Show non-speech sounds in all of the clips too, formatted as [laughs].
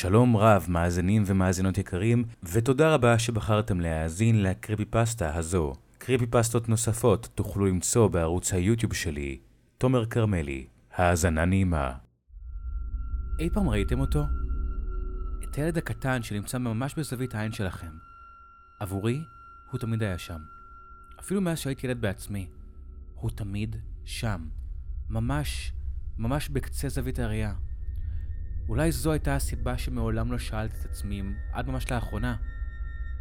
שלום רב, מאזינים ומאזינות יקרים, ותודה רבה שבחרתם להאזין לקריפי פסטה הזו. קריפי פסטות נוספות תוכלו למצוא בערוץ היוטיוב שלי, תומר כרמלי. האזנה נעימה. אי פעם ראיתם אותו? את הילד הקטן שנמצא ממש בזווית העין שלכם. עבורי, הוא תמיד היה שם. אפילו מאז שהייתי ילד בעצמי. הוא תמיד שם. ממש, ממש בקצה זווית הראייה. אולי זו הייתה הסיבה שמעולם לא שאלתי את עצמי, עד ממש לאחרונה.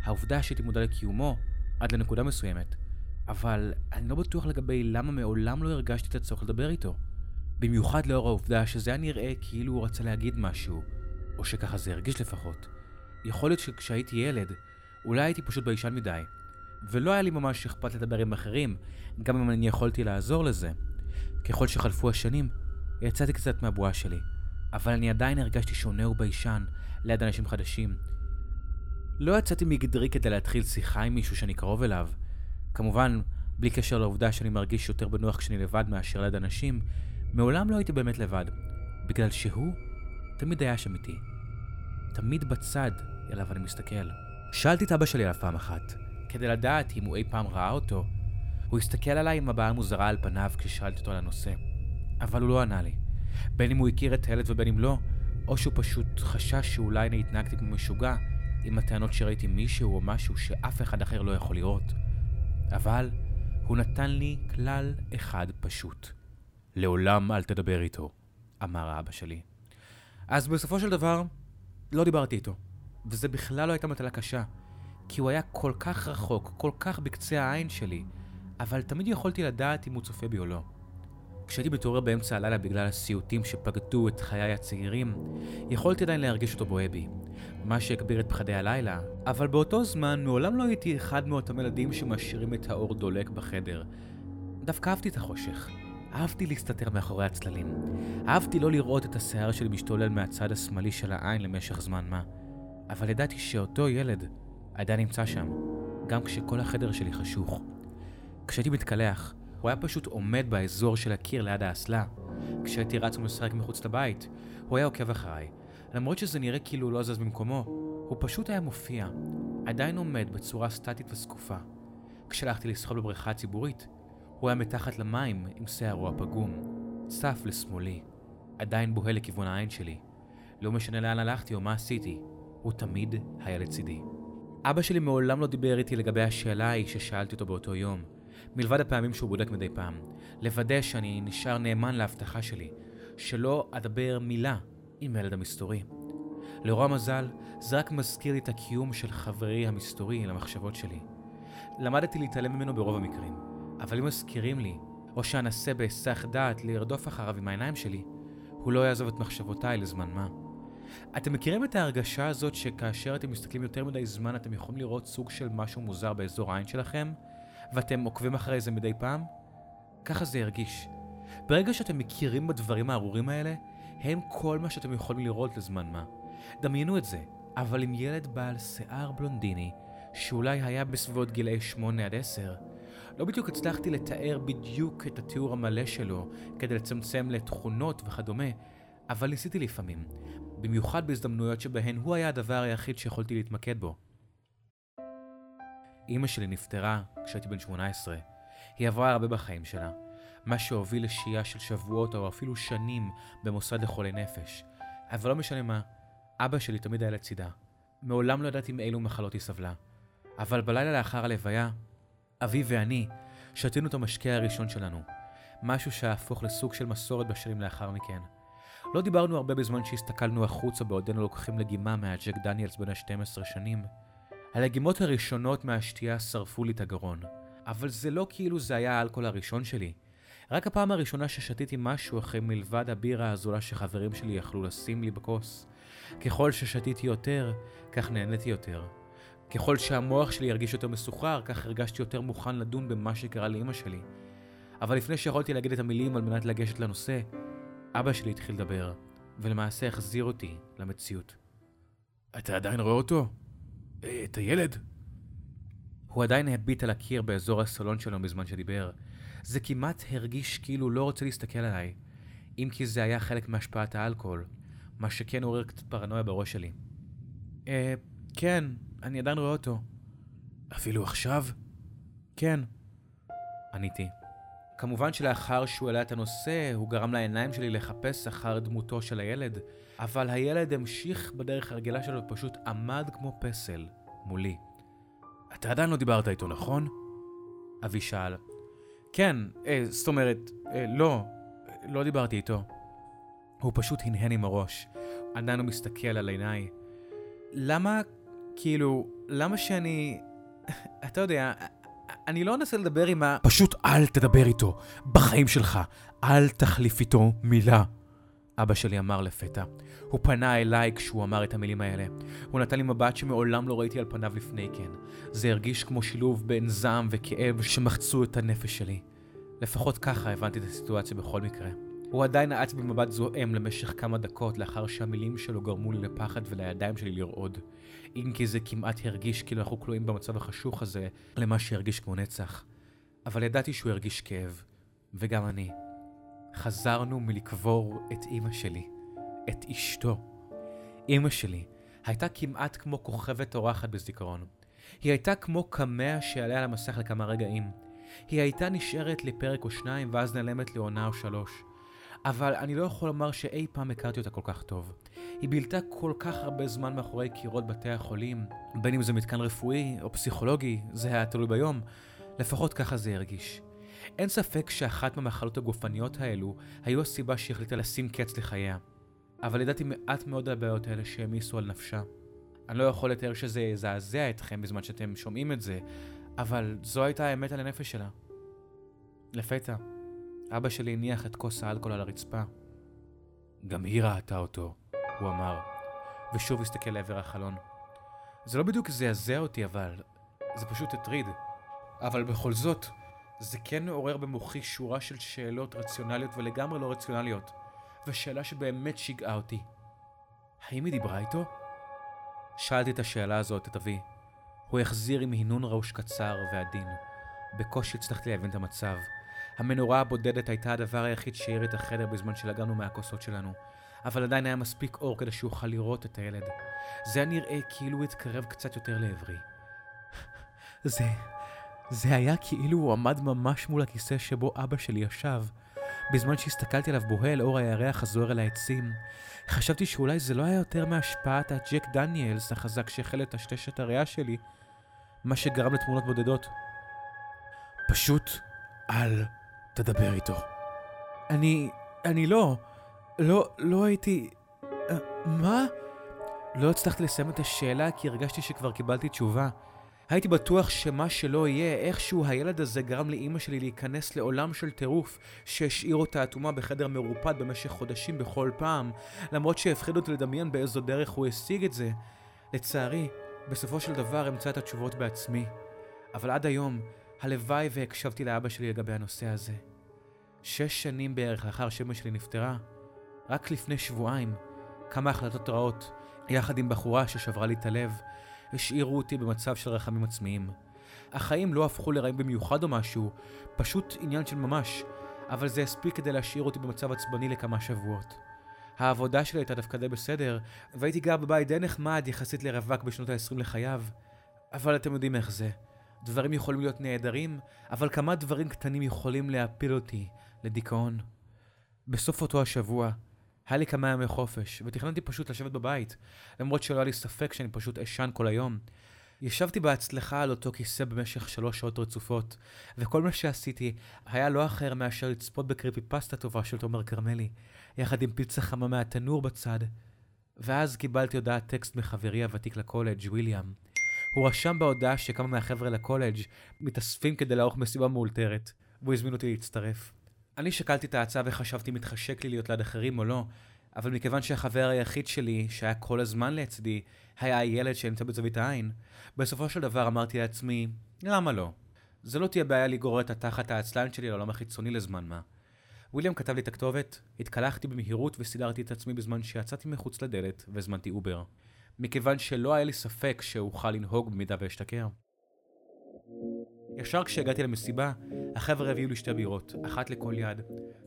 העובדה שהייתי מודע לקיומו, עד לנקודה מסוימת, אבל אני לא בטוח לגבי למה מעולם לא הרגשתי את הצורך לדבר איתו. במיוחד לאור העובדה שזה היה נראה כאילו הוא רצה להגיד משהו, או שככה זה הרגיש לפחות. יכול להיות שכשהייתי ילד, אולי הייתי פשוט ביישן מדי, ולא היה לי ממש אכפת לדבר עם אחרים, גם אם אני יכולתי לעזור לזה. ככל שחלפו השנים, יצאתי קצת מהבועה שלי, אבל אני עדיין הרגשתי שונה וביישן ליד אנשים חדשים. לא יצאתי מגדרי כדי להתחיל שיחה עם מישהו שאני קרוב אליו. כמובן, בלי קשר לעובדה שאני מרגיש יותר בנוח כשאני לבד מאשר ליד אנשים, מעולם לא הייתי באמת לבד, בגלל שהוא תמיד היה שם איתי. תמיד בצד אליו אני מסתכל. שאלתי את אבא שלי עליו פעם אחת, כדי לדעת אם הוא אי פעם ראה אותו. הוא הסתכל עליי עם הבעה מוזרה על פניו כששאלתי אותו על הנושא, אבל הוא לא ענה לי. בין אם הוא הכיר את הילד ובין אם לא, או שהוא פשוט חשש שאולי אני התנהגתי כמו משוגע עם הטענות שראיתי מישהו או משהו שאף אחד אחר לא יכול לראות. אבל הוא נתן לי כלל אחד פשוט. לעולם אל תדבר איתו, אמר האבא שלי. אז בסופו של דבר, לא דיברתי איתו. וזה בכלל לא הייתה מטלה קשה. כי הוא היה כל כך רחוק, כל כך בקצה העין שלי, אבל תמיד יכולתי לדעת אם הוא צופה בי או לא. כשהייתי מתעורר באמצע הלילה בגלל הסיוטים שפקדו את חיי הצעירים, יכולתי עדיין להרגיש אותו בוהה בי, מה שהגביר את פחדי הלילה, אבל באותו זמן מעולם לא הייתי אחד מאותם ילדים שמשאירים את האור דולק בחדר. דווקא אהבתי את החושך. אהבתי להסתתר מאחורי הצללים. אהבתי לא לראות את השיער שלי משתולל מהצד השמאלי של העין למשך זמן מה. אבל ידעתי שאותו ילד עדיין נמצא שם, גם כשכל החדר שלי חשוך. כשהייתי מתקלח, הוא היה פשוט עומד באזור של הקיר ליד האסלה. כשהייתי רץ ומשחק מחוץ לבית, הוא היה עוקב אחריי. למרות שזה נראה כאילו הוא לא זז במקומו, הוא פשוט היה מופיע, עדיין עומד בצורה סטטית וזקופה. כשהלכתי לשחות בבריכה הציבורית, הוא היה מתחת למים עם שערו הפגום, צף לשמאלי, עדיין בוהה לכיוון העין שלי. לא משנה לאן הלכתי או מה עשיתי, הוא תמיד היה לצידי. אבא שלי מעולם לא דיבר איתי לגבי השאלה ההיא ששאלתי אותו באותו יום, מלבד הפעמים שהוא בודק מדי פעם, לוודא שאני נשאר נאמן להבטחה שלי, שלא אדבר מילה עם הילד המסתורי. לרוע מזל, זה רק מזכיר לי את הקיום של חברי המסתורי למחשבות שלי. למדתי להתעלם ממנו ברוב המקרים, אבל אם מזכירים לי, או שאנסה בהיסח דעת לרדוף אחריו עם העיניים שלי, הוא לא יעזוב את מחשבותיי לזמן מה. אתם מכירים את ההרגשה הזאת שכאשר אתם מסתכלים יותר מדי זמן אתם יכולים לראות סוג של משהו מוזר באזור העין שלכם, ואתם עוקבים אחרי זה מדי פעם? ככה זה ירגיש. ברגע שאתם מכירים בדברים הארורים האלה, הם כל מה שאתם יכולים לראות לזמן מה. דמיינו את זה, אבל עם ילד בעל שיער בלונדיני, שאולי היה בסביבות גילאי 8 עד 10, לא בדיוק הצלחתי לתאר בדיוק את התיאור המלא שלו כדי לצמצם לתכונות וכדומה, אבל ניסיתי לפעמים, במיוחד בהזדמנויות שבהן הוא היה הדבר היחיד שיכולתי להתמקד בו. אמא שלי נפטרה כשהייתי בן 18. היא עברה הרבה בחיים שלה, מה שהוביל לשהייה של שבועות או אפילו שנים במוסד לחולי נפש. אבל לא משנה מה, אבא שלי תמיד היה לצידה. מעולם לא ידעתי מאילו מחלות היא סבלה. אבל בלילה לאחר הלוויה, אבי ואני שתינו את המשקה הראשון שלנו, משהו שהפוך לסוג של מסורת בשנים לאחר מכן. לא דיברנו הרבה בזמן שהסתכלנו החוצה בעודנו לוקחים לגימה מהג'ק דניאלס בן ה-12 שנים. הלגימות הראשונות מהשתייה שרפו לי את הגרון, אבל זה לא כאילו זה היה האלכוהול הראשון שלי. רק הפעם הראשונה ששתיתי משהו אחרי מלבד הבירה הזולה שחברים שלי יכלו לשים לי בכוס. ככל ששתיתי יותר, כך נהניתי יותר. ככל שהמוח שלי ירגיש יותר מסוחרר, כך הרגשתי יותר מוכן לדון במה שקרה לאמא שלי. אבל לפני שיכולתי להגיד את המילים על מנת לגשת לנושא, אבא שלי התחיל לדבר, ולמעשה החזיר אותי למציאות. אתה עדיין רואה אותו? אה, את הילד? הוא עדיין הביט על הקיר באזור הסלון שלו בזמן שדיבר. זה כמעט הרגיש כאילו לא רוצה להסתכל עליי, אם כי זה היה חלק מהשפעת האלכוהול. מה שכן עורר קצת פרנויה בראש שלי. אה, כן, אני עדיין רואה אותו. אפילו עכשיו? כן. עניתי. כמובן שלאחר שהוא העלה את הנושא, הוא גרם לעיניים שלי לחפש אחר דמותו של הילד, אבל הילד המשיך בדרך הרגילה שלו ופשוט עמד כמו פסל מולי. אתה עדיין לא דיברת איתו, נכון? אבי שאל. כן, אה, זאת אומרת, אה, לא, לא דיברתי איתו. הוא פשוט הנהן עם הראש. עדיין הוא מסתכל על עיניי. למה, כאילו, למה שאני... אתה יודע, אני לא אנסה לדבר עם ה... פשוט אל תדבר איתו. בחיים שלך. אל תחליף איתו מילה. אבא שלי אמר לפתע. הוא פנה אליי כשהוא אמר את המילים האלה. הוא נתן לי מבט שמעולם לא ראיתי על פניו לפני כן. זה הרגיש כמו שילוב בין זעם וכאב שמחצו את הנפש שלי. לפחות ככה הבנתי את הסיטואציה בכל מקרה. הוא עדיין נעץ במבט זועם למשך כמה דקות לאחר שהמילים שלו גרמו לי לפחד ולידיים שלי לרעוד. אם כי זה כמעט הרגיש כאילו אנחנו כלואים במצב החשוך הזה למה שהרגיש כמו נצח. אבל ידעתי שהוא הרגיש כאב, וגם אני. חזרנו מלקבור את אימא שלי, את אשתו. אימא שלי הייתה כמעט כמו כוכבת אורחת בזיכרון. היא הייתה כמו קמע שיעלה על המסך לכמה רגעים. היא הייתה נשארת לפרק או שניים ואז נעלמת לעונה או שלוש. אבל אני לא יכול לומר שאי פעם הכרתי אותה כל כך טוב. היא בילתה כל כך הרבה זמן מאחורי קירות בתי החולים, בין אם זה מתקן רפואי או פסיכולוגי, זה היה תלוי ביום, לפחות ככה זה הרגיש. אין ספק שאחת מהמחלות הגופניות האלו היו הסיבה שהחליטה לשים קץ לחייה. אבל ידעתי מעט מאוד על הבעיות האלה שהעמיסו על נפשה. אני לא יכול לתאר שזה יזעזע אתכם בזמן שאתם שומעים את זה, אבל זו הייתה האמת על הנפש שלה. לפתע, אבא שלי הניח את כוס האלכוהול על הרצפה. גם היא ראתה אותו, הוא אמר, ושוב הסתכל לעבר החלון. זה לא בדיוק זעזע אותי, אבל זה פשוט הטריד. אבל בכל זאת, זה כן מעורר במוחי שורה של שאלות רציונליות ולגמרי לא רציונליות, ושאלה שבאמת שיגעה אותי. האם היא דיברה איתו? שאלתי את השאלה הזאת את אבי. הוא החזיר עם הנון ראוש קצר ועדין. בקושי הצלחתי להבין את המצב. המנורה הבודדת הייתה הדבר היחיד שהאיר את החדר בזמן שלגענו מהכוסות שלנו, אבל עדיין היה מספיק אור כדי שאוכל לראות את הילד. זה היה נראה כאילו הוא התקרב קצת יותר לעברי. [laughs] זה... זה היה כאילו הוא עמד ממש מול הכיסא שבו אבא שלי ישב. בזמן שהסתכלתי עליו בוהה אור הירח הזוהר אל העצים, חשבתי שאולי זה לא היה יותר מהשפעת הג'ק דניאלס החזק שהחל לטשטש את הריאה שלי, מה שגרם לתמונות בודדות. פשוט אל תדבר איתו. אני... אני לא... לא... לא הייתי... Uh, מה? לא הצלחתי לסיים את השאלה כי הרגשתי שכבר קיבלתי תשובה. הייתי בטוח שמה שלא יהיה, איכשהו הילד הזה גרם לאימא שלי להיכנס לעולם של טירוף, שהשאיר אותה אטומה בחדר מרופד במשך חודשים בכל פעם, למרות שהפחיד אותי לדמיין באיזו דרך הוא השיג את זה. לצערי, בסופו של דבר אמצא את התשובות בעצמי. אבל עד היום, הלוואי והקשבתי לאבא שלי לגבי הנושא הזה. שש שנים בערך לאחר שאמא שלי נפטרה, רק לפני שבועיים, כמה החלטות רעות, יחד עם בחורה ששברה לי את הלב, השאירו אותי במצב של רחמים עצמיים. החיים לא הפכו לרעים במיוחד או משהו, פשוט עניין של ממש, אבל זה הספיק כדי להשאיר אותי במצב עצבני לכמה שבועות. העבודה שלי הייתה דווקא די בסדר, והייתי גר בבית די נחמד יחסית לרווק בשנות ה-20 לחייו. אבל אתם יודעים איך זה. דברים יכולים להיות נהדרים, אבל כמה דברים קטנים יכולים להפיל אותי לדיכאון. בסוף אותו השבוע, היה לי כמה ימי חופש, ותכננתי פשוט לשבת בבית, למרות שלא היה לי ספק שאני פשוט אשן כל היום. ישבתי בהצלחה על אותו כיסא במשך שלוש שעות רצופות, וכל מה שעשיתי היה לא אחר מאשר לצפות בקריפי פסטה טובה של תומר כרמלי, יחד עם פיצה חמה מהתנור בצד. ואז קיבלתי הודעת טקסט מחברי הוותיק לקולג', וויליאם. הוא רשם בהודעה שכמה מהחבר'ה לקולג' מתאספים כדי לערוך מסיבה מאולתרת, והוא הזמין אותי להצטרף. אני שקלתי את ההצעה וחשבתי מתחשק לי להיות ליד אחרים או לא, אבל מכיוון שהחבר היחיד שלי, שהיה כל הזמן לצדי, היה הילד שנמצא בזווית העין, בסופו של דבר אמרתי לעצמי, למה לא? זה לא תהיה בעיה לגרור את התחת העצלן שלי לעולם החיצוני לזמן מה. וויליאם כתב לי את הכתובת, התקלחתי במהירות וסידרתי את עצמי בזמן שיצאתי מחוץ לדלת והזמנתי אובר. מכיוון שלא היה לי ספק שאוכל לנהוג במידה ואשתכר. ישר כשהגעתי למסיבה, החבר'ה הביאו לי שתי בירות, אחת לכל יד.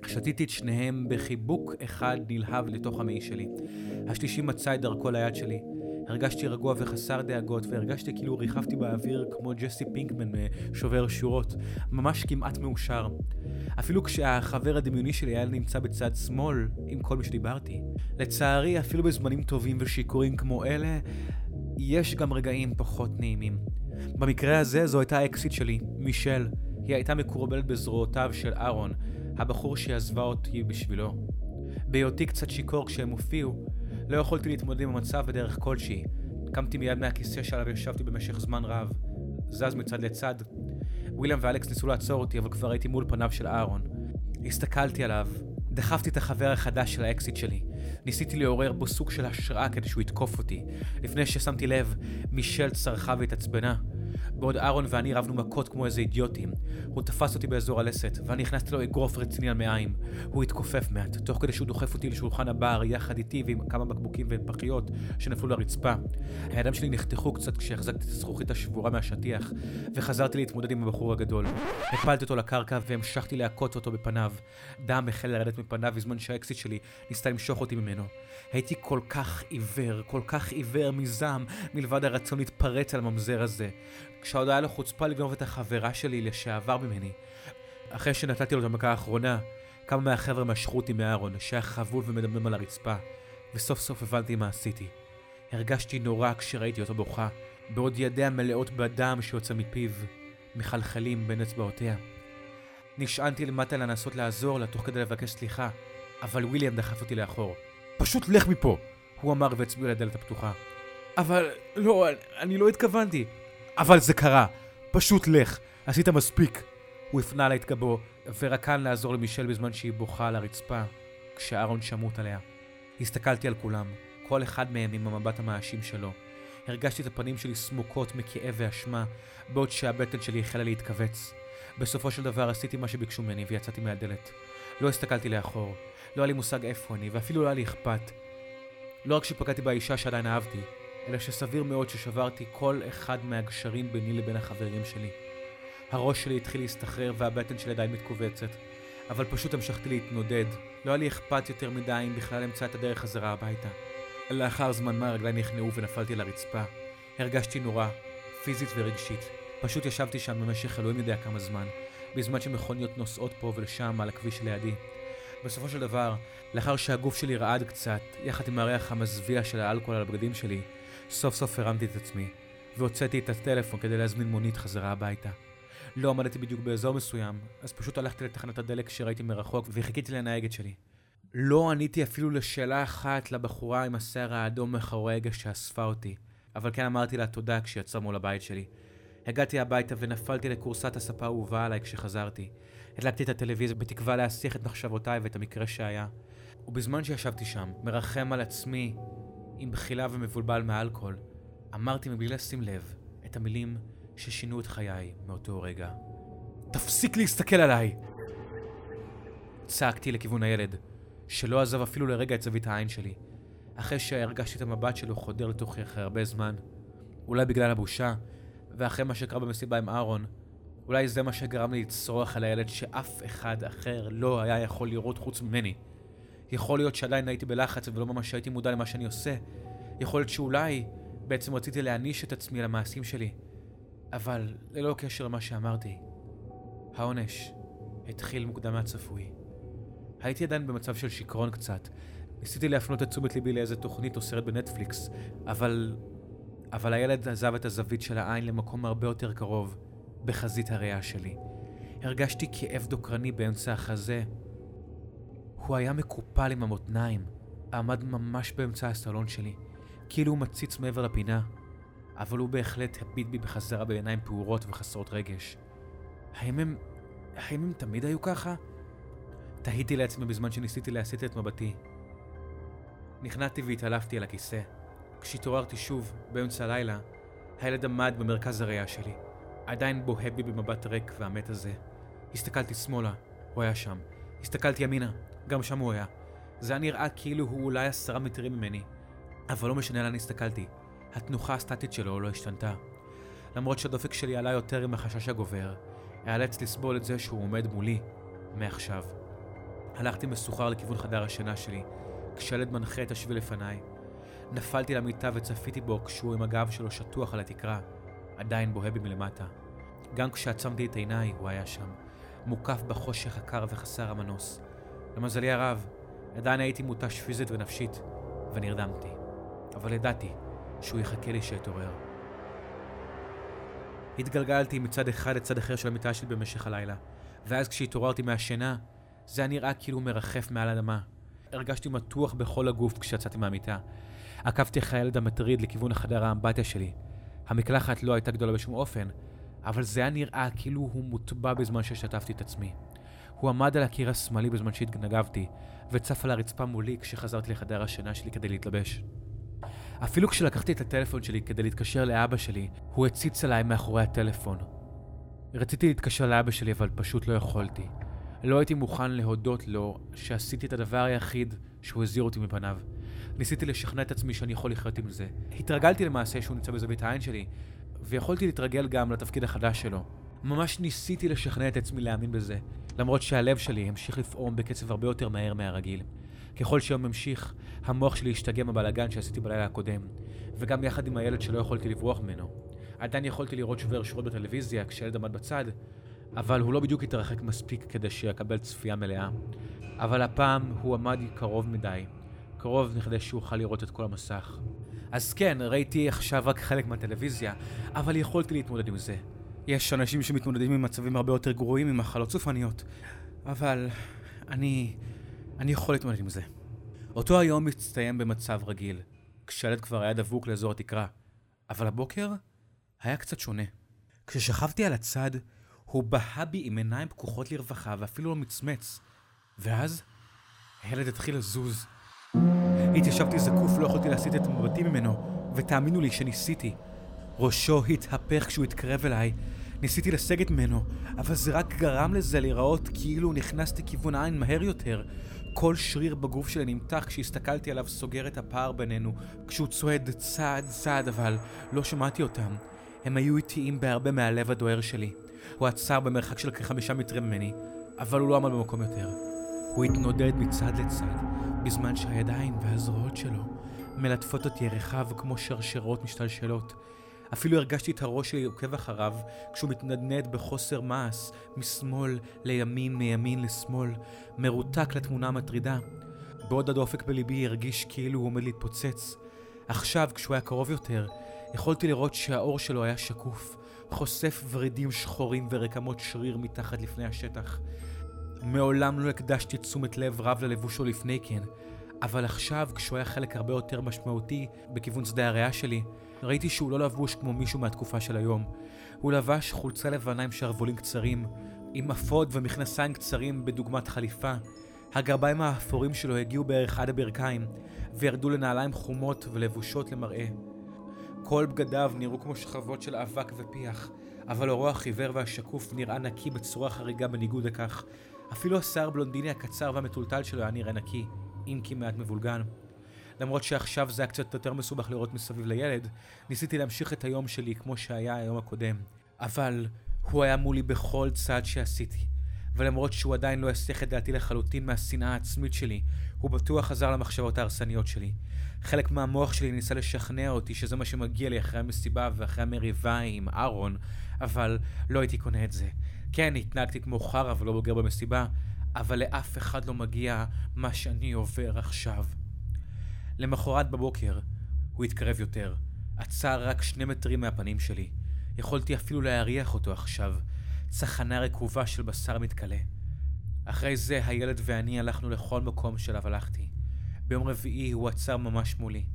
שתיתי את שניהם בחיבוק אחד נלהב לתוך המעי שלי. השלישי מצא את דרכו ליד שלי. הרגשתי רגוע וחסר דאגות, והרגשתי כאילו ריחפתי באוויר כמו ג'סי פינקמן משובר שורות, ממש כמעט מאושר. אפילו כשהחבר הדמיוני שלי היה נמצא בצד שמאל עם כל מי שדיברתי. לצערי, אפילו בזמנים טובים ושיכורים כמו אלה, יש גם רגעים פחות נעימים. במקרה הזה זו הייתה האקסיט שלי, מישל. היא הייתה מקורבלת בזרועותיו של אהרון, הבחור שעזבה אותי בשבילו. בהיותי קצת שיכור כשהם הופיעו, לא יכולתי להתמודד עם המצב בדרך כלשהי. קמתי מיד מהכיסא שעליו ישבתי במשך זמן רב. זז מצד לצד. וויליאם ואלכס ניסו לעצור אותי, אבל כבר הייתי מול פניו של אהרון. הסתכלתי עליו, דחפתי את החבר החדש של האקסיט שלי. ניסיתי לעורר בו סוג של השראה כדי שהוא יתקוף אותי. לפני ששמתי לב, מישל צרחה והתעצבנה. בעוד אהרון ואני רבנו מכות כמו איזה אידיוטים. הוא תפס אותי באזור הלסת, ואני הכנסתי לו אגרוף רציני על מעיים. הוא התכופף מעט, תוך כדי שהוא דוחף אותי לשולחן הבר, יחד איתי ועם כמה בקבוקים ופחיות שנפלו לרצפה. הידיים שלי נחתכו קצת כשהחזקתי את הזכוכית השבורה מהשטיח, וחזרתי להתמודד עם הבחור הגדול. הפלתי אותו לקרקע והמשכתי להכות אותו בפניו. דם החל לרדת מפניו בזמן שהאקסיט שלי ניסתה למשוך אותי ממנו. הייתי כל כך עיוור, כל כך עיוור מזעם, מלבד הרצון להתפרץ על הממזר הזה. כשעוד היה לו חוצפה לגנוב את החברה שלי לשעבר ממני. אחרי שנתתי לו את המכה האחרונה, כמה מהחבר'ה משכו אותי מאהרון, שהיה חבול ומדמם על הרצפה, וסוף סוף הבנתי מה עשיתי. הרגשתי נורא כשראיתי אותו בוכה, בעוד ידיה מלאות בדם שיוצא מפיו, מחלחלים בין אצבעותיה. נשענתי למטה לנסות לעזור לה תוך כדי לבקש סליחה, אבל וויליאם דחף אותי לאחור. פשוט לך מפה! הוא אמר והצביע לדלת הפתוחה. אבל לא, אני לא התכוונתי. אבל זה קרה. פשוט לך. עשית מספיק. הוא הפנה לה את גבו, ורקן לעזור למישל בזמן שהיא בוכה על הרצפה, כשאהרון שמוט עליה. הסתכלתי על כולם, כל אחד מהם עם המבט המאשים שלו. הרגשתי את הפנים שלי סמוקות מכאב ואשמה, בעוד שהבטן שלי החלה להתכווץ. בסופו של דבר עשיתי מה שביקשו ממני ויצאתי מהדלת. לא הסתכלתי לאחור, לא היה לי מושג איפה אני, ואפילו לא היה לי אכפת. לא רק שפגעתי באישה שעדיין אהבתי, אלא שסביר מאוד ששברתי כל אחד מהגשרים ביני לבין החברים שלי. הראש שלי התחיל להסתחרר והבטן שלי עדיין מתכווצת, אבל פשוט המשכתי להתנודד. לא היה לי אכפת יותר מדי אם בכלל אמצא את הדרך חזרה הביתה. לאחר זמן מה רגליי נכנעו ונפלתי לרצפה. הרגשתי נורא, פיזית ורגשית. פשוט ישבתי שם במשך אלוהים יודע כמה זמן, בזמן שמכוניות נוסעות פה ולשם על הכביש לידי. בסופו של דבר, לאחר שהגוף שלי רעד קצת, יחד עם הריח המזוויע של האלכוהול על הבגדים שלי, סוף סוף הרמתי את עצמי, והוצאתי את הטלפון כדי להזמין מונית חזרה הביתה. לא עמדתי בדיוק באזור מסוים, אז פשוט הלכתי לתחנת הדלק שראיתי מרחוק וחיכיתי לנהגת שלי. לא עניתי אפילו לשאלה אחת לבחורה עם השיער האדום מאחורי ההגה שאספה אותי, אבל כן אמרתי לה תודה כשיצא מול הבית שלי. הגעתי הביתה ונפלתי לכורסת הספה האהובה עליי כשחזרתי. הדלקתי את הטלוויזיה בתקווה להסיח את מחשבותיי ואת המקרה שהיה. ובזמן שישבתי שם, מרחם על עצמי, עם בחילה ומבולבל מאלכוהול, אמרתי מבלי לשים לב את המילים ששינו את חיי מאותו רגע. תפסיק להסתכל עליי! צעקתי לכיוון הילד, שלא עזב אפילו לרגע את זווית העין שלי, אחרי שהרגשתי את המבט שלו חודר לתוכי אחרי הרבה זמן. אולי בגלל הבושה, ואחרי מה שקרה במסיבה עם אהרון, אולי זה מה שגרם לי לצרוח על הילד שאף אחד אחר לא היה יכול לראות חוץ ממני. יכול להיות שעדיין הייתי בלחץ ולא ממש הייתי מודע למה שאני עושה. יכול להיות שאולי בעצם רציתי להעניש את עצמי על המעשים שלי. אבל ללא קשר למה שאמרתי, העונש התחיל מוקדם מהצפוי. הייתי עדיין במצב של שיכרון קצת. ניסיתי להפנות את תשומת ליבי לאיזה תוכנית או סרט בנטפליקס, אבל... אבל הילד עזב את הזווית של העין למקום הרבה יותר קרוב, בחזית הראייה שלי. הרגשתי כאב דוקרני באמצע החזה, הוא היה מקופל עם המותניים, עמד ממש באמצע הסלון שלי, כאילו הוא מציץ מעבר לפינה, אבל הוא בהחלט הביט בי בחזרה בעיניים פעורות וחסרות רגש. האם הם... האם הם תמיד היו ככה? תהיתי לעצמי בזמן שניסיתי להסיט את מבטי. נכנעתי והתעלפתי על הכיסא. כשהתעוררתי שוב, באמצע הלילה, הילד עמד במרכז הראייה שלי, עדיין בוהה בי במבט ריק והמת הזה. הסתכלתי שמאלה, הוא היה שם. הסתכלתי ימינה, גם שם הוא היה. זה היה נראה כאילו הוא אולי עשרה מטרים ממני, אבל לא משנה לאן הסתכלתי, התנוחה הסטטית שלו לא השתנתה. למרות שהדופק שלי עלה יותר עם החשש הגובר, אאלץ לסבול את זה שהוא עומד מולי, מעכשיו. הלכתי מסוחר לכיוון חדר השינה שלי, כשילד מנחה את השביל לפניי. נפלתי למיטה וצפיתי בו כשהוא עם הגב שלו שטוח על התקרה, עדיין בוהה בי מלמטה. גם כשעצמתי את עיניי, הוא היה שם, מוקף בחושך הקר וחסר המנוס. למזלי הרב, עדיין הייתי מותש פיזית ונפשית, ונרדמתי. אבל ידעתי שהוא יחכה לי שאתעורר. התגלגלתי מצד אחד לצד אחר של המיטה שלי במשך הלילה, ואז כשהתעוררתי מהשינה, זה היה נראה כאילו מרחף מעל האדמה. הרגשתי מתוח בכל הגוף כשיצאתי מהמיטה. עקבתי אחרי הילד המטריד לכיוון החדר האמבטיה שלי. המקלחת לא הייתה גדולה בשום אופן, אבל זה היה נראה כאילו הוא מוטבע בזמן ששטפתי את עצמי. הוא עמד על הקיר השמאלי בזמן שהתנגבתי, וצף על הרצפה מולי כשחזרתי לחדר השינה שלי כדי להתלבש. אפילו כשלקחתי את הטלפון שלי כדי להתקשר לאבא שלי, הוא הציץ עליי מאחורי הטלפון. רציתי להתקשר לאבא שלי, אבל פשוט לא יכולתי. לא הייתי מוכן להודות לו שעשיתי את הדבר היחיד שהוא הזהיר אותי מפניו. ניסיתי לשכנע את עצמי שאני יכול לחיות עם זה. התרגלתי למעשה שהוא נמצא בזווית העין שלי, ויכולתי להתרגל גם לתפקיד החדש שלו. ממש ניסיתי לשכנע את עצמי להאמין בזה, למרות שהלב שלי המשיך לפעום בקצב הרבה יותר מהר מהרגיל. ככל שהיום המשיך, המוח שלי השתגע מהבלאגן שעשיתי בלילה הקודם, וגם יחד עם הילד שלא יכולתי לברוח ממנו. עדיין יכולתי לראות שובר שורות בטלוויזיה כשהילד עמד בצד, אבל הוא לא בדיוק התרחק מספיק כדי שיקבל צפייה מלאה. אבל הפעם הוא עמד קרוב מדי, קרוב מכדי שאוכל לראות את כל המסך. אז כן, ראיתי עכשיו רק חלק מהטלוויזיה, אבל יכולתי להתמודד עם זה. יש אנשים שמתמודדים עם מצבים הרבה יותר גרועים ממחלות סופניות, אבל אני... אני יכול להתמודד עם זה. אותו היום הצטיין במצב רגיל, כשהילד כבר היה דבוק לאזור התקרה, אבל הבוקר היה קצת שונה. כששכבתי על הצד, הוא בהה בי עם עיניים פקוחות לרווחה ואפילו לא מצמץ. ואז הילד התחיל לזוז. התיישבתי זקוף, לא יכולתי להסיט את מבטי ממנו, ותאמינו לי שניסיתי. ראשו התהפך כשהוא התקרב אליי. ניסיתי לסגת ממנו, אבל זה רק גרם לזה להיראות כאילו נכנסתי כיוון העין מהר יותר. כל שריר בגוף שלי נמתח כשהסתכלתי עליו סוגר את הפער בינינו, כשהוא צועד צעד צעד, אבל לא שמעתי אותם. הם היו איטיים בהרבה מהלב הדוהר שלי. הוא עצר במרחק של כחמישה מטרים ממני, אבל הוא לא עמד במקום יותר. הוא התנודד מצד לצד, בזמן שהידיים והזרועות שלו מלטפות אותי רחב כמו שרשרות משתלשלות. אפילו הרגשתי את הראש שלי עוקב אחריו כשהוא מתנדנד בחוסר מעש, משמאל לימין, מימין לשמאל, מרותק לתמונה המטרידה. בעוד הדופק בליבי הרגיש כאילו הוא עומד להתפוצץ. עכשיו, כשהוא היה קרוב יותר, יכולתי לראות שהאור שלו היה שקוף, חושף ורידים שחורים ורקמות שריר מתחת לפני השטח. מעולם לא הקדשתי תשומת לב רב ללבושו לפני כן, אבל עכשיו, כשהוא היה חלק הרבה יותר משמעותי בכיוון שדה הריאה שלי, ראיתי שהוא לא לבוש כמו מישהו מהתקופה של היום. הוא לבש חולצה לבנה עם שרוולים קצרים, עם אפוד ומכנסיים קצרים בדוגמת חליפה. הגרביים האפורים שלו הגיעו בערך עד הברכיים, וירדו לנעליים חומות ולבושות למראה. כל בגדיו נראו כמו שכבות של אבק ופיח, אבל אורו החיוור והשקוף נראה נקי בצורה חריגה בניגוד לכך. אפילו השיער בלונדיני הקצר והמטולטל שלו היה נראה נקי, אם כי מעט מבולגן. למרות שעכשיו זה היה קצת יותר מסובך לראות מסביב לילד, ניסיתי להמשיך את היום שלי כמו שהיה היום הקודם. אבל הוא היה מולי בכל צעד שעשיתי. ולמרות שהוא עדיין לא הסך את דעתי לחלוטין מהשנאה העצמית שלי, הוא בטוח חזר למחשבות ההרסניות שלי. חלק מהמוח שלי ניסה לשכנע אותי שזה מה שמגיע לי אחרי המסיבה ואחרי המריבה עם אהרון, אבל לא הייתי קונה את זה. כן, התנהגתי כמו חרא ולא בוגר במסיבה, אבל לאף אחד לא מגיע מה שאני עובר עכשיו. למחרת בבוקר, הוא התקרב יותר. עצר רק שני מטרים מהפנים שלי. יכולתי אפילו להריח אותו עכשיו. צחנה רקובה של בשר מתכלה. אחרי זה הילד ואני הלכנו לכל מקום שאליו הלכתי. ביום רביעי הוא עצר ממש מולי,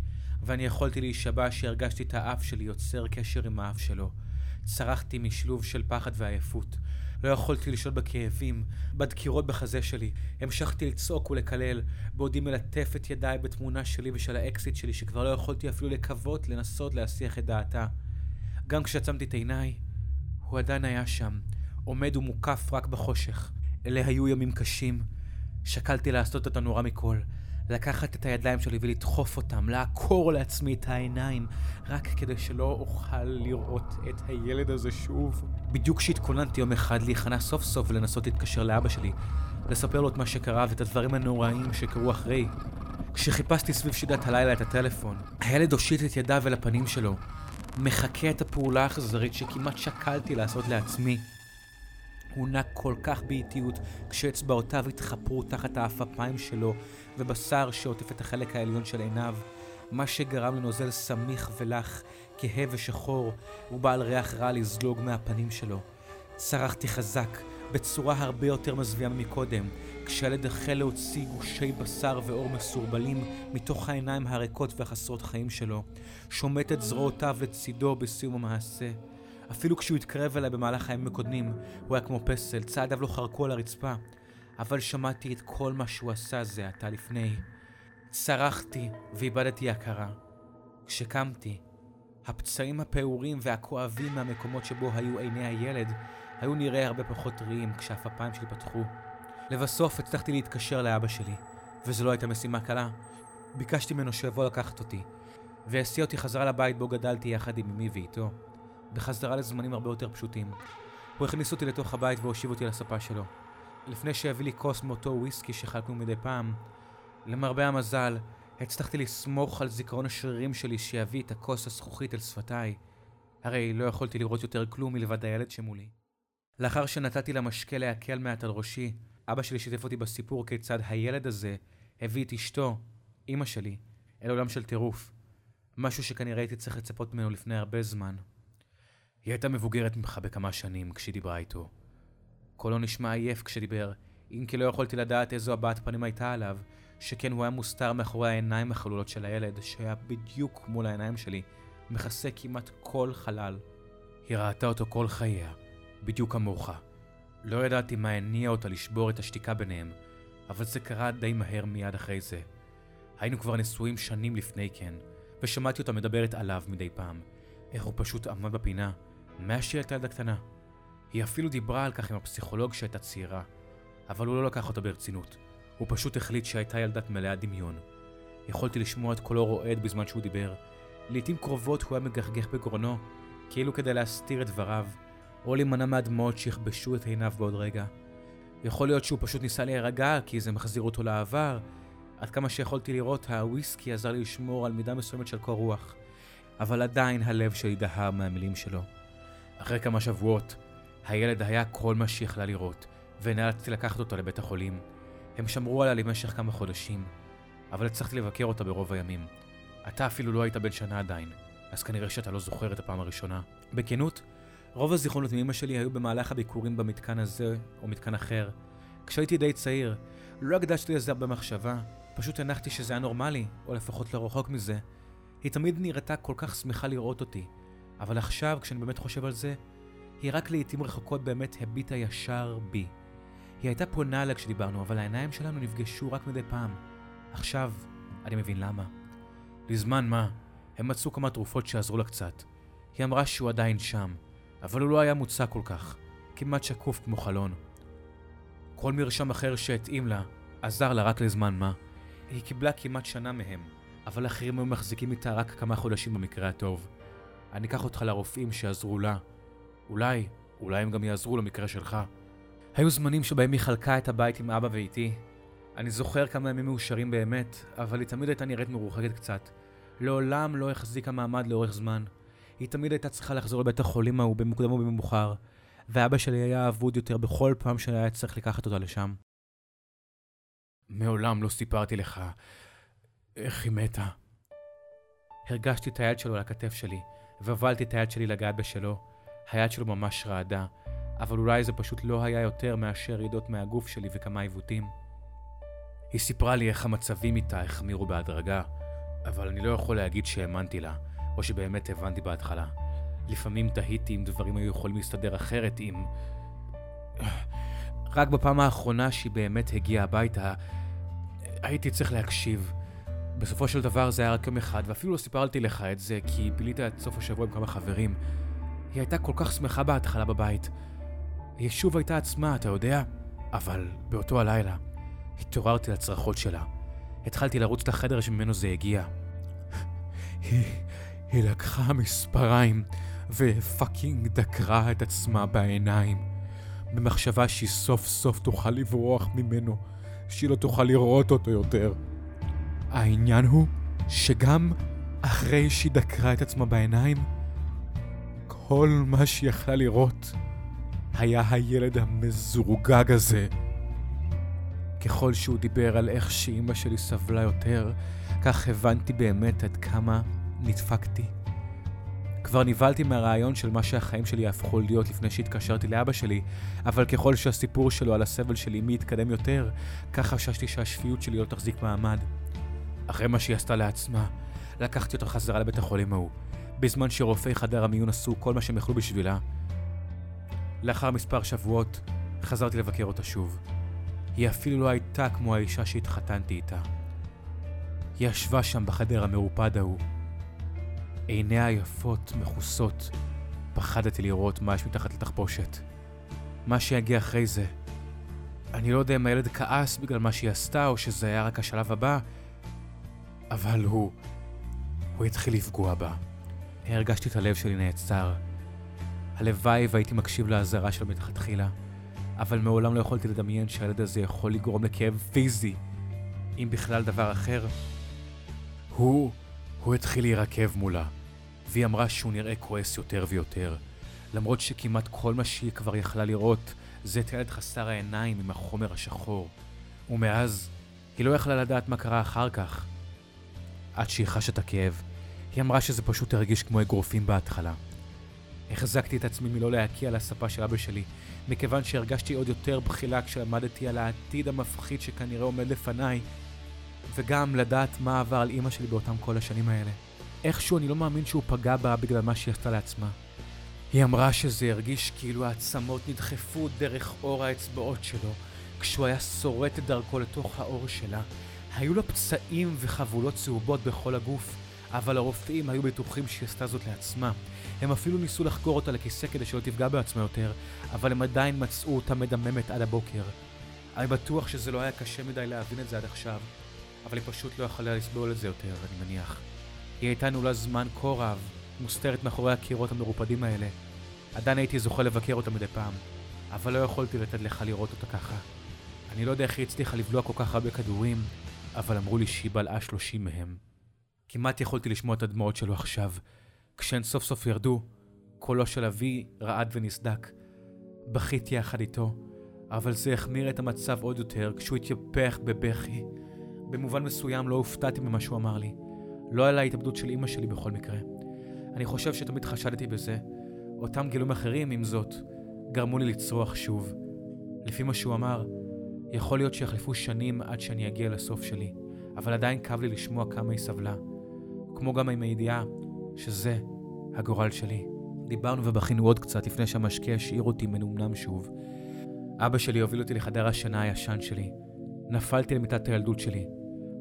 ואני יכולתי להישבע שהרגשתי את האף שלי יוצר קשר עם האף שלו. צרחתי משלוב של פחד ועייפות. לא יכולתי לשלוט בכאבים, בדקירות בחזה שלי. המשכתי לצעוק ולקלל, בעודי מלטף את ידיי בתמונה שלי ושל האקסיט שלי, שכבר לא יכולתי אפילו לקוות לנסות להסיח את דעתה. גם כשעצמתי את עיניי, הוא עדיין היה שם, עומד ומוקף רק בחושך. אלה היו ימים קשים. שקלתי לעשות את הנורא מכל, לקחת את הידיים שלי ולדחוף אותם, לעקור לעצמי את העיניים, רק כדי שלא אוכל לראות את הילד הזה שוב. בדיוק כשהתכוננתי יום אחד להיכנע סוף סוף ולנסות להתקשר לאבא שלי, לספר לו את מה שקרה ואת הדברים הנוראים שקרו אחרי. כשחיפשתי סביב שידת הלילה את הטלפון, הילד הושיט את ידיו אל הפנים שלו, מחקה את הפעולה האכזרית שכמעט שקלתי לעשות לעצמי. הוא נע כל כך באיטיות, כשאצבעותיו התחפרו תחת האפפיים שלו, ובשר שעוטף את החלק העליון של עיניו, מה שגרם לנוזל סמיך ולח, כהה ושחור, ובעל ריח רע לזלוג מהפנים שלו. צרחתי חזק, בצורה הרבה יותר מזוויעה מקודם, כשהילד החל להוציא גושי בשר ועור מסורבלים מתוך העיניים הריקות והחסרות חיים שלו, שומט את זרועותיו לצידו בסיום המעשה. אפילו כשהוא התקרב אליי במהלך הימים הקודמים, הוא היה כמו פסל, צעדיו לא חרקו על הרצפה. אבל שמעתי את כל מה שהוא עשה זה עתה לפני. צרחתי ואיבדתי הכרה. כשקמתי, הפצעים הפעורים והכואבים מהמקומות שבו היו עיני הילד היו נראה הרבה פחות טריים כשהפפיים שלי פתחו. לבסוף הצלחתי להתקשר לאבא שלי, וזו לא הייתה משימה קלה. ביקשתי ממנו שיבוא לקחת אותי, והסיע אותי חזרה לבית בו גדלתי יחד עם אמי ואיתו. בחזרה לזמנים הרבה יותר פשוטים. הוא הכניס אותי לתוך הבית והושיב אותי לספה שלו. לפני שהביא לי כוס מאותו וויסקי שחלקנו מדי פעם, למרבה המזל, הצלחתי לסמוך על זיכרון השרירים שלי שיביא את הכוס הזכוכית אל שפתיי. הרי לא יכולתי לראות יותר כלום מלבד הילד שמולי. לאחר שנתתי למשקה להקל מעט על ראשי, אבא שלי שיתף אותי בסיפור כיצד הילד הזה הביא את אשתו, אמא שלי, אל עולם של טירוף. משהו שכנראה הייתי צריך לצפות ממנו לפני הרבה זמן. היא הייתה מבוגרת ממך בכמה שנים כשהיא דיברה איתו. קולו נשמע עייף כשדיבר, אם כי לא יכולתי לדעת איזו הבעת פנים הייתה עליו, שכן הוא היה מוסתר מאחורי העיניים החלולות של הילד, שהיה בדיוק מול העיניים שלי, מכסה כמעט כל חלל. היא ראתה אותו כל חייה, בדיוק כמוך. לא ידעתי מה הניע אותה לשבור את השתיקה ביניהם, אבל זה קרה די מהר מיד אחרי זה. היינו כבר נשואים שנים לפני כן, ושמעתי אותה מדברת עליו מדי פעם, איך הוא פשוט עמד בפינה, מאז שהיא הייתה ילדה קטנה. היא אפילו דיברה על כך עם הפסיכולוג שהייתה צעירה, אבל הוא לא לקח אותה ברצינות. הוא פשוט החליט שהייתה ילדת מלאה דמיון. יכולתי לשמוע את קולו רועד בזמן שהוא דיבר. לעתים קרובות הוא היה מגחגך בגרונו, כאילו כדי להסתיר את דבריו, או להימנע מהדמעות שיכבשו את עיניו בעוד רגע. יכול להיות שהוא פשוט ניסה להירגע כי זה מחזיר אותו לעבר. עד כמה שיכולתי לראות, הוויסקי עזר לי לשמור על מידה מסוימת של קור רוח. אבל עדיין הלב שלי דהר מהמילים שלו. אחרי כמה שבועות, הילד היה כל מה שיכלה לראות, ונאלצתי לקחת אותו לבית החולים. הם שמרו עליה למשך כמה חודשים, אבל הצלחתי לבקר אותה ברוב הימים. אתה אפילו לא היית בן שנה עדיין, אז כנראה שאתה לא זוכר את הפעם הראשונה. בכנות, רוב הזיכרונות מאמא שלי היו במהלך הביקורים במתקן הזה או מתקן אחר. כשהייתי די צעיר, לא הקדשתי לזה הרבה מחשבה, פשוט הנחתי שזה היה נורמלי, או לפחות לא רחוק מזה. היא תמיד נראתה כל כך שמחה לראות אותי, אבל עכשיו, כשאני באמת חושב על זה, היא רק לעיתים רחוקות באמת הביטה ישר בי. היא הייתה פונה עליה כשדיברנו, אבל העיניים שלנו נפגשו רק מדי פעם. עכשיו, אני מבין למה. לזמן מה, הם מצאו כמה תרופות שעזרו לה קצת. היא אמרה שהוא עדיין שם, אבל הוא לא היה מוצע כל כך, כמעט שקוף כמו חלון. כל מרשם אחר שהתאים לה, עזר לה רק לזמן מה. היא קיבלה כמעט שנה מהם, אבל אחרים היו מחזיקים איתה רק כמה חודשים במקרה הטוב. אני אקח אותך לרופאים שיעזרו לה. אולי, אולי הם גם יעזרו למקרה שלך. היו זמנים שבהם היא חלקה את הבית עם אבא ואיתי. אני זוכר כמה ימים מאושרים באמת, אבל היא תמיד הייתה נראית מרוחקת קצת. לעולם לא החזיקה מעמד לאורך זמן. היא תמיד הייתה צריכה לחזור לבית החולים ההוא במוקדם או במאוחר, ואבא שלי היה אבוד יותר בכל פעם שהיה צריך לקחת אותה לשם. מעולם לא סיפרתי לך איך היא מתה. הרגשתי את היד שלו על הכתף שלי, והובלתי את היד שלי לגעת בשלו. היד שלו ממש רעדה, אבל אולי זה פשוט לא היה יותר מאשר רעידות מהגוף שלי וכמה עיוותים. היא סיפרה לי איך המצבים איתה החמירו בהדרגה, אבל אני לא יכול להגיד שהאמנתי לה, או שבאמת הבנתי בהתחלה. לפעמים תהיתי אם דברים היו יכולים להסתדר אחרת אם... רק בפעם האחרונה שהיא באמת הגיעה הביתה, הייתי צריך להקשיב. בסופו של דבר זה היה רק יום אחד, ואפילו לא סיפרתי לך את זה, כי בילית את סוף השבוע עם כמה חברים. היא הייתה כל כך שמחה בהתחלה בבית. היא שוב הייתה עצמה, אתה יודע? אבל באותו הלילה, התעוררתי לצרחות שלה. התחלתי לרוץ לחדר שממנו זה הגיע. היא, היא לקחה מספריים ופאקינג דקרה את עצמה בעיניים, במחשבה שהיא סוף סוף תוכל לברוח ממנו, שהיא לא תוכל לראות אותו יותר. העניין הוא שגם אחרי שהיא דקרה את עצמה בעיניים, כל מה שהיא יכלה לראות היה הילד המזורגג הזה. ככל שהוא דיבר על איך שאימא שלי סבלה יותר, כך הבנתי באמת עד כמה נדפקתי. כבר נבהלתי מהרעיון של מה שהחיים שלי יהפכו להיות לפני שהתקשרתי לאבא שלי, אבל ככל שהסיפור שלו על הסבל של אמי התקדם יותר, כך חששתי שהשפיות שלי לא תחזיק מעמד. אחרי מה שהיא עשתה לעצמה, לקחתי אותה חזרה לבית החולים ההוא, בזמן שרופאי חדר המיון עשו כל מה שהם יכלו בשבילה. לאחר מספר שבועות, חזרתי לבקר אותה שוב. היא אפילו לא הייתה כמו האישה שהתחתנתי איתה. היא ישבה שם בחדר המרופד ההוא. עיניה היפות מכוסות. פחדתי לראות מה יש מתחת לתחפושת. מה שיגיע אחרי זה. אני לא יודע אם הילד כעס בגלל מה שהיא עשתה, או שזה היה רק השלב הבא, אבל הוא... הוא התחיל לפגוע בה. הרגשתי את הלב שלי נעצר. הלוואי והייתי מקשיב לאזהרה שלו מלכתחילה, אבל מעולם לא יכולתי לדמיין שהילד הזה יכול לגרום לכאב פיזי, אם בכלל דבר אחר. הוא... הוא התחיל להירקב מולה, והיא אמרה שהוא נראה כועס יותר ויותר, למרות שכמעט כל מה שהיא כבר יכלה לראות זה את הילד חסר העיניים עם החומר השחור. ומאז, היא לא יכלה לדעת מה קרה אחר כך. עד שהיא חשה את הכאב, היא אמרה שזה פשוט הרגיש כמו אגרופים בהתחלה. החזקתי את עצמי מלא להקיע על הספה של אבא שלי, מכיוון שהרגשתי עוד יותר בחילה כשלמדתי על העתיד המפחיד שכנראה עומד לפניי, וגם לדעת מה עבר על אימא שלי באותם כל השנים האלה. איכשהו אני לא מאמין שהוא פגע בה בגלל מה שהיא עשתה לעצמה. היא אמרה שזה הרגיש כאילו העצמות נדחפו דרך אור האצבעות שלו, כשהוא היה שורט את דרכו לתוך האור שלה. היו לו פצעים וחבולות צהובות בכל הגוף, אבל הרופאים היו בטוחים שהיא עשתה זאת לעצמה. הם אפילו ניסו לחקור אותה לכיסא כדי שלא תפגע בעצמה יותר, אבל הם עדיין מצאו אותה מדממת עד הבוקר. אני בטוח שזה לא היה קשה מדי להבין את זה עד עכשיו, אבל היא פשוט לא יכולה לסבול את זה יותר, אני מניח. היא הייתה נעולה זמן כה רב, מוסתרת מאחורי הקירות המרופדים האלה. עדיין הייתי זוכה לבקר אותה מדי פעם, אבל לא יכולתי לתת לך לראות אותה ככה. אני לא יודע איך היא הצליחה לבלוע כל כך הרבה כדורים, אבל אמרו לי שהיא בלעה שלושים מהם. כמעט יכולתי לשמוע את הדמעות שלו עכשיו. כשהן סוף סוף ירדו, קולו של אבי רעד ונסדק. בכיתי יחד איתו, אבל זה החמיר את המצב עוד יותר כשהוא התייפח בבכי. במובן מסוים לא הופתעתי ממה שהוא אמר לי. לא על ההתאבדות של אמא שלי בכל מקרה. אני חושב שתמיד חשדתי בזה. אותם גילויים אחרים, עם זאת, גרמו לי לצרוח שוב. לפי מה שהוא אמר, יכול להיות שיחלפו שנים עד שאני אגיע לסוף שלי, אבל עדיין כאב לי לשמוע כמה היא סבלה. כמו גם עם הידיעה שזה הגורל שלי. דיברנו ובכינו עוד קצת לפני שהמשקיע השאיר אותי מנומנם שוב. אבא שלי הוביל אותי לחדר השינה הישן שלי. נפלתי למיטת הילדות שלי,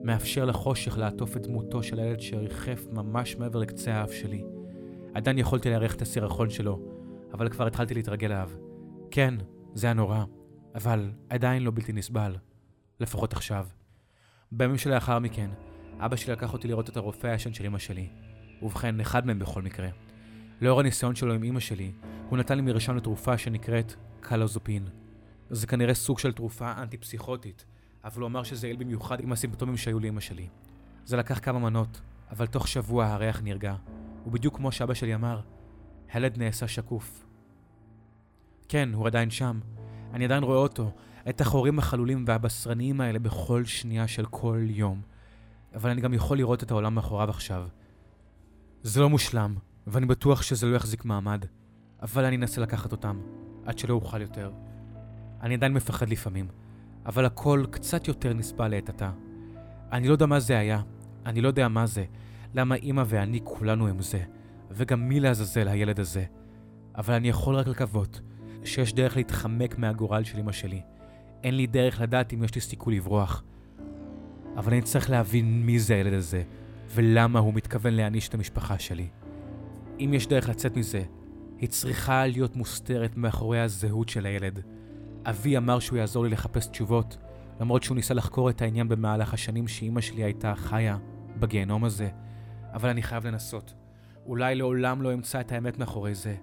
מאפשר לחושך לעטוף את דמותו של הילד שריחף ממש מעבר לקצה האף שלי. עדיין יכולתי לארח את הסירחון שלו, אבל כבר התחלתי להתרגל אליו. כן, זה היה נורא, אבל עדיין לא בלתי נסבל. לפחות עכשיו. בימים שלאחר מכן, אבא שלי לקח אותי לראות את הרופא הישן של אמא שלי. ובכן, אחד מהם בכל מקרה. לאור הניסיון שלו עם אמא שלי, הוא נתן לי מרשם לתרופה שנקראת קלוזופין. זה כנראה סוג של תרופה אנטי-פסיכוטית, אבל הוא אמר שזה יעיל במיוחד עם הסימפטומים שהיו לאמא שלי. זה לקח כמה מנות, אבל תוך שבוע הריח נרגע, ובדיוק כמו שאבא שלי אמר, הילד נעשה שקוף. כן, הוא עדיין שם. אני עדיין רואה אותו, את החורים החלולים והבשרניים האלה בכל שנייה של כל יום. אבל אני גם יכול לראות את העולם מאחוריו עכשיו. זה לא מושלם, ואני בטוח שזה לא יחזיק מעמד, אבל אני אנסה לקחת אותם, עד שלא אוכל יותר. אני עדיין מפחד לפעמים, אבל הכל קצת יותר נסבל לעת עתה. אני לא יודע מה זה היה, אני לא יודע מה זה, למה אמא ואני כולנו הם זה, וגם מי לעזאזל הילד הזה. אבל אני יכול רק לקוות שיש דרך להתחמק מהגורל של אמא שלי. אין לי דרך לדעת אם יש לי סיכוי לברוח. אבל אני צריך להבין מי זה הילד הזה, ולמה הוא מתכוון להעניש את המשפחה שלי. אם יש דרך לצאת מזה, היא צריכה להיות מוסתרת מאחורי הזהות של הילד. אבי אמר שהוא יעזור לי לחפש תשובות, למרות שהוא ניסה לחקור את העניין במהלך השנים שאימא שלי הייתה חיה בגיהנום הזה. אבל אני חייב לנסות. אולי לעולם לא אמצא את האמת מאחורי זה,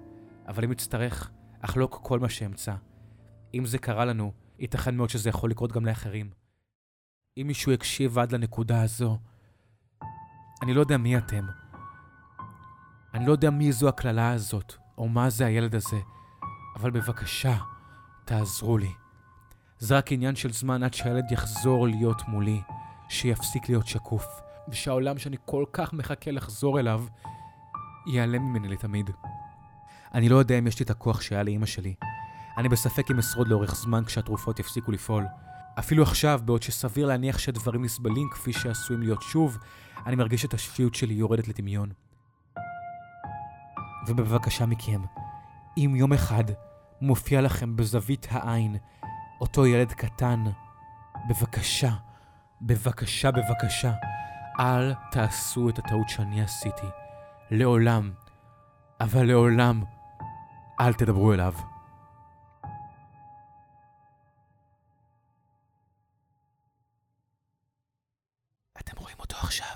אבל אם אצטרך, אחלוק כל מה שאמצא. אם זה קרה לנו, ייתכן מאוד שזה יכול לקרות גם לאחרים. אם מישהו יקשיב עד לנקודה הזו, אני לא יודע מי אתם. אני לא יודע מי זו הקללה הזאת, או מה זה הילד הזה, אבל בבקשה, תעזרו לי. זה רק עניין של זמן עד שהילד יחזור להיות מולי, שיפסיק להיות שקוף, ושהעולם שאני כל כך מחכה לחזור אליו, ייעלם ממני לתמיד. אני לא יודע אם יש לי את הכוח שהיה לאימא שלי. אני בספק אם אשרוד לאורך זמן כשהתרופות יפסיקו לפעול. אפילו עכשיו, בעוד שסביר להניח שהדברים נסבלים כפי שעשויים להיות שוב, אני מרגיש את השפיות שלי יורדת לטמיון. ובבקשה מכם, אם יום אחד מופיע לכם בזווית העין אותו ילד קטן, בבקשה, בבקשה, בבקשה, אל תעשו את הטעות שאני עשיתי. לעולם, אבל לעולם, אל תדברו אליו. Georges.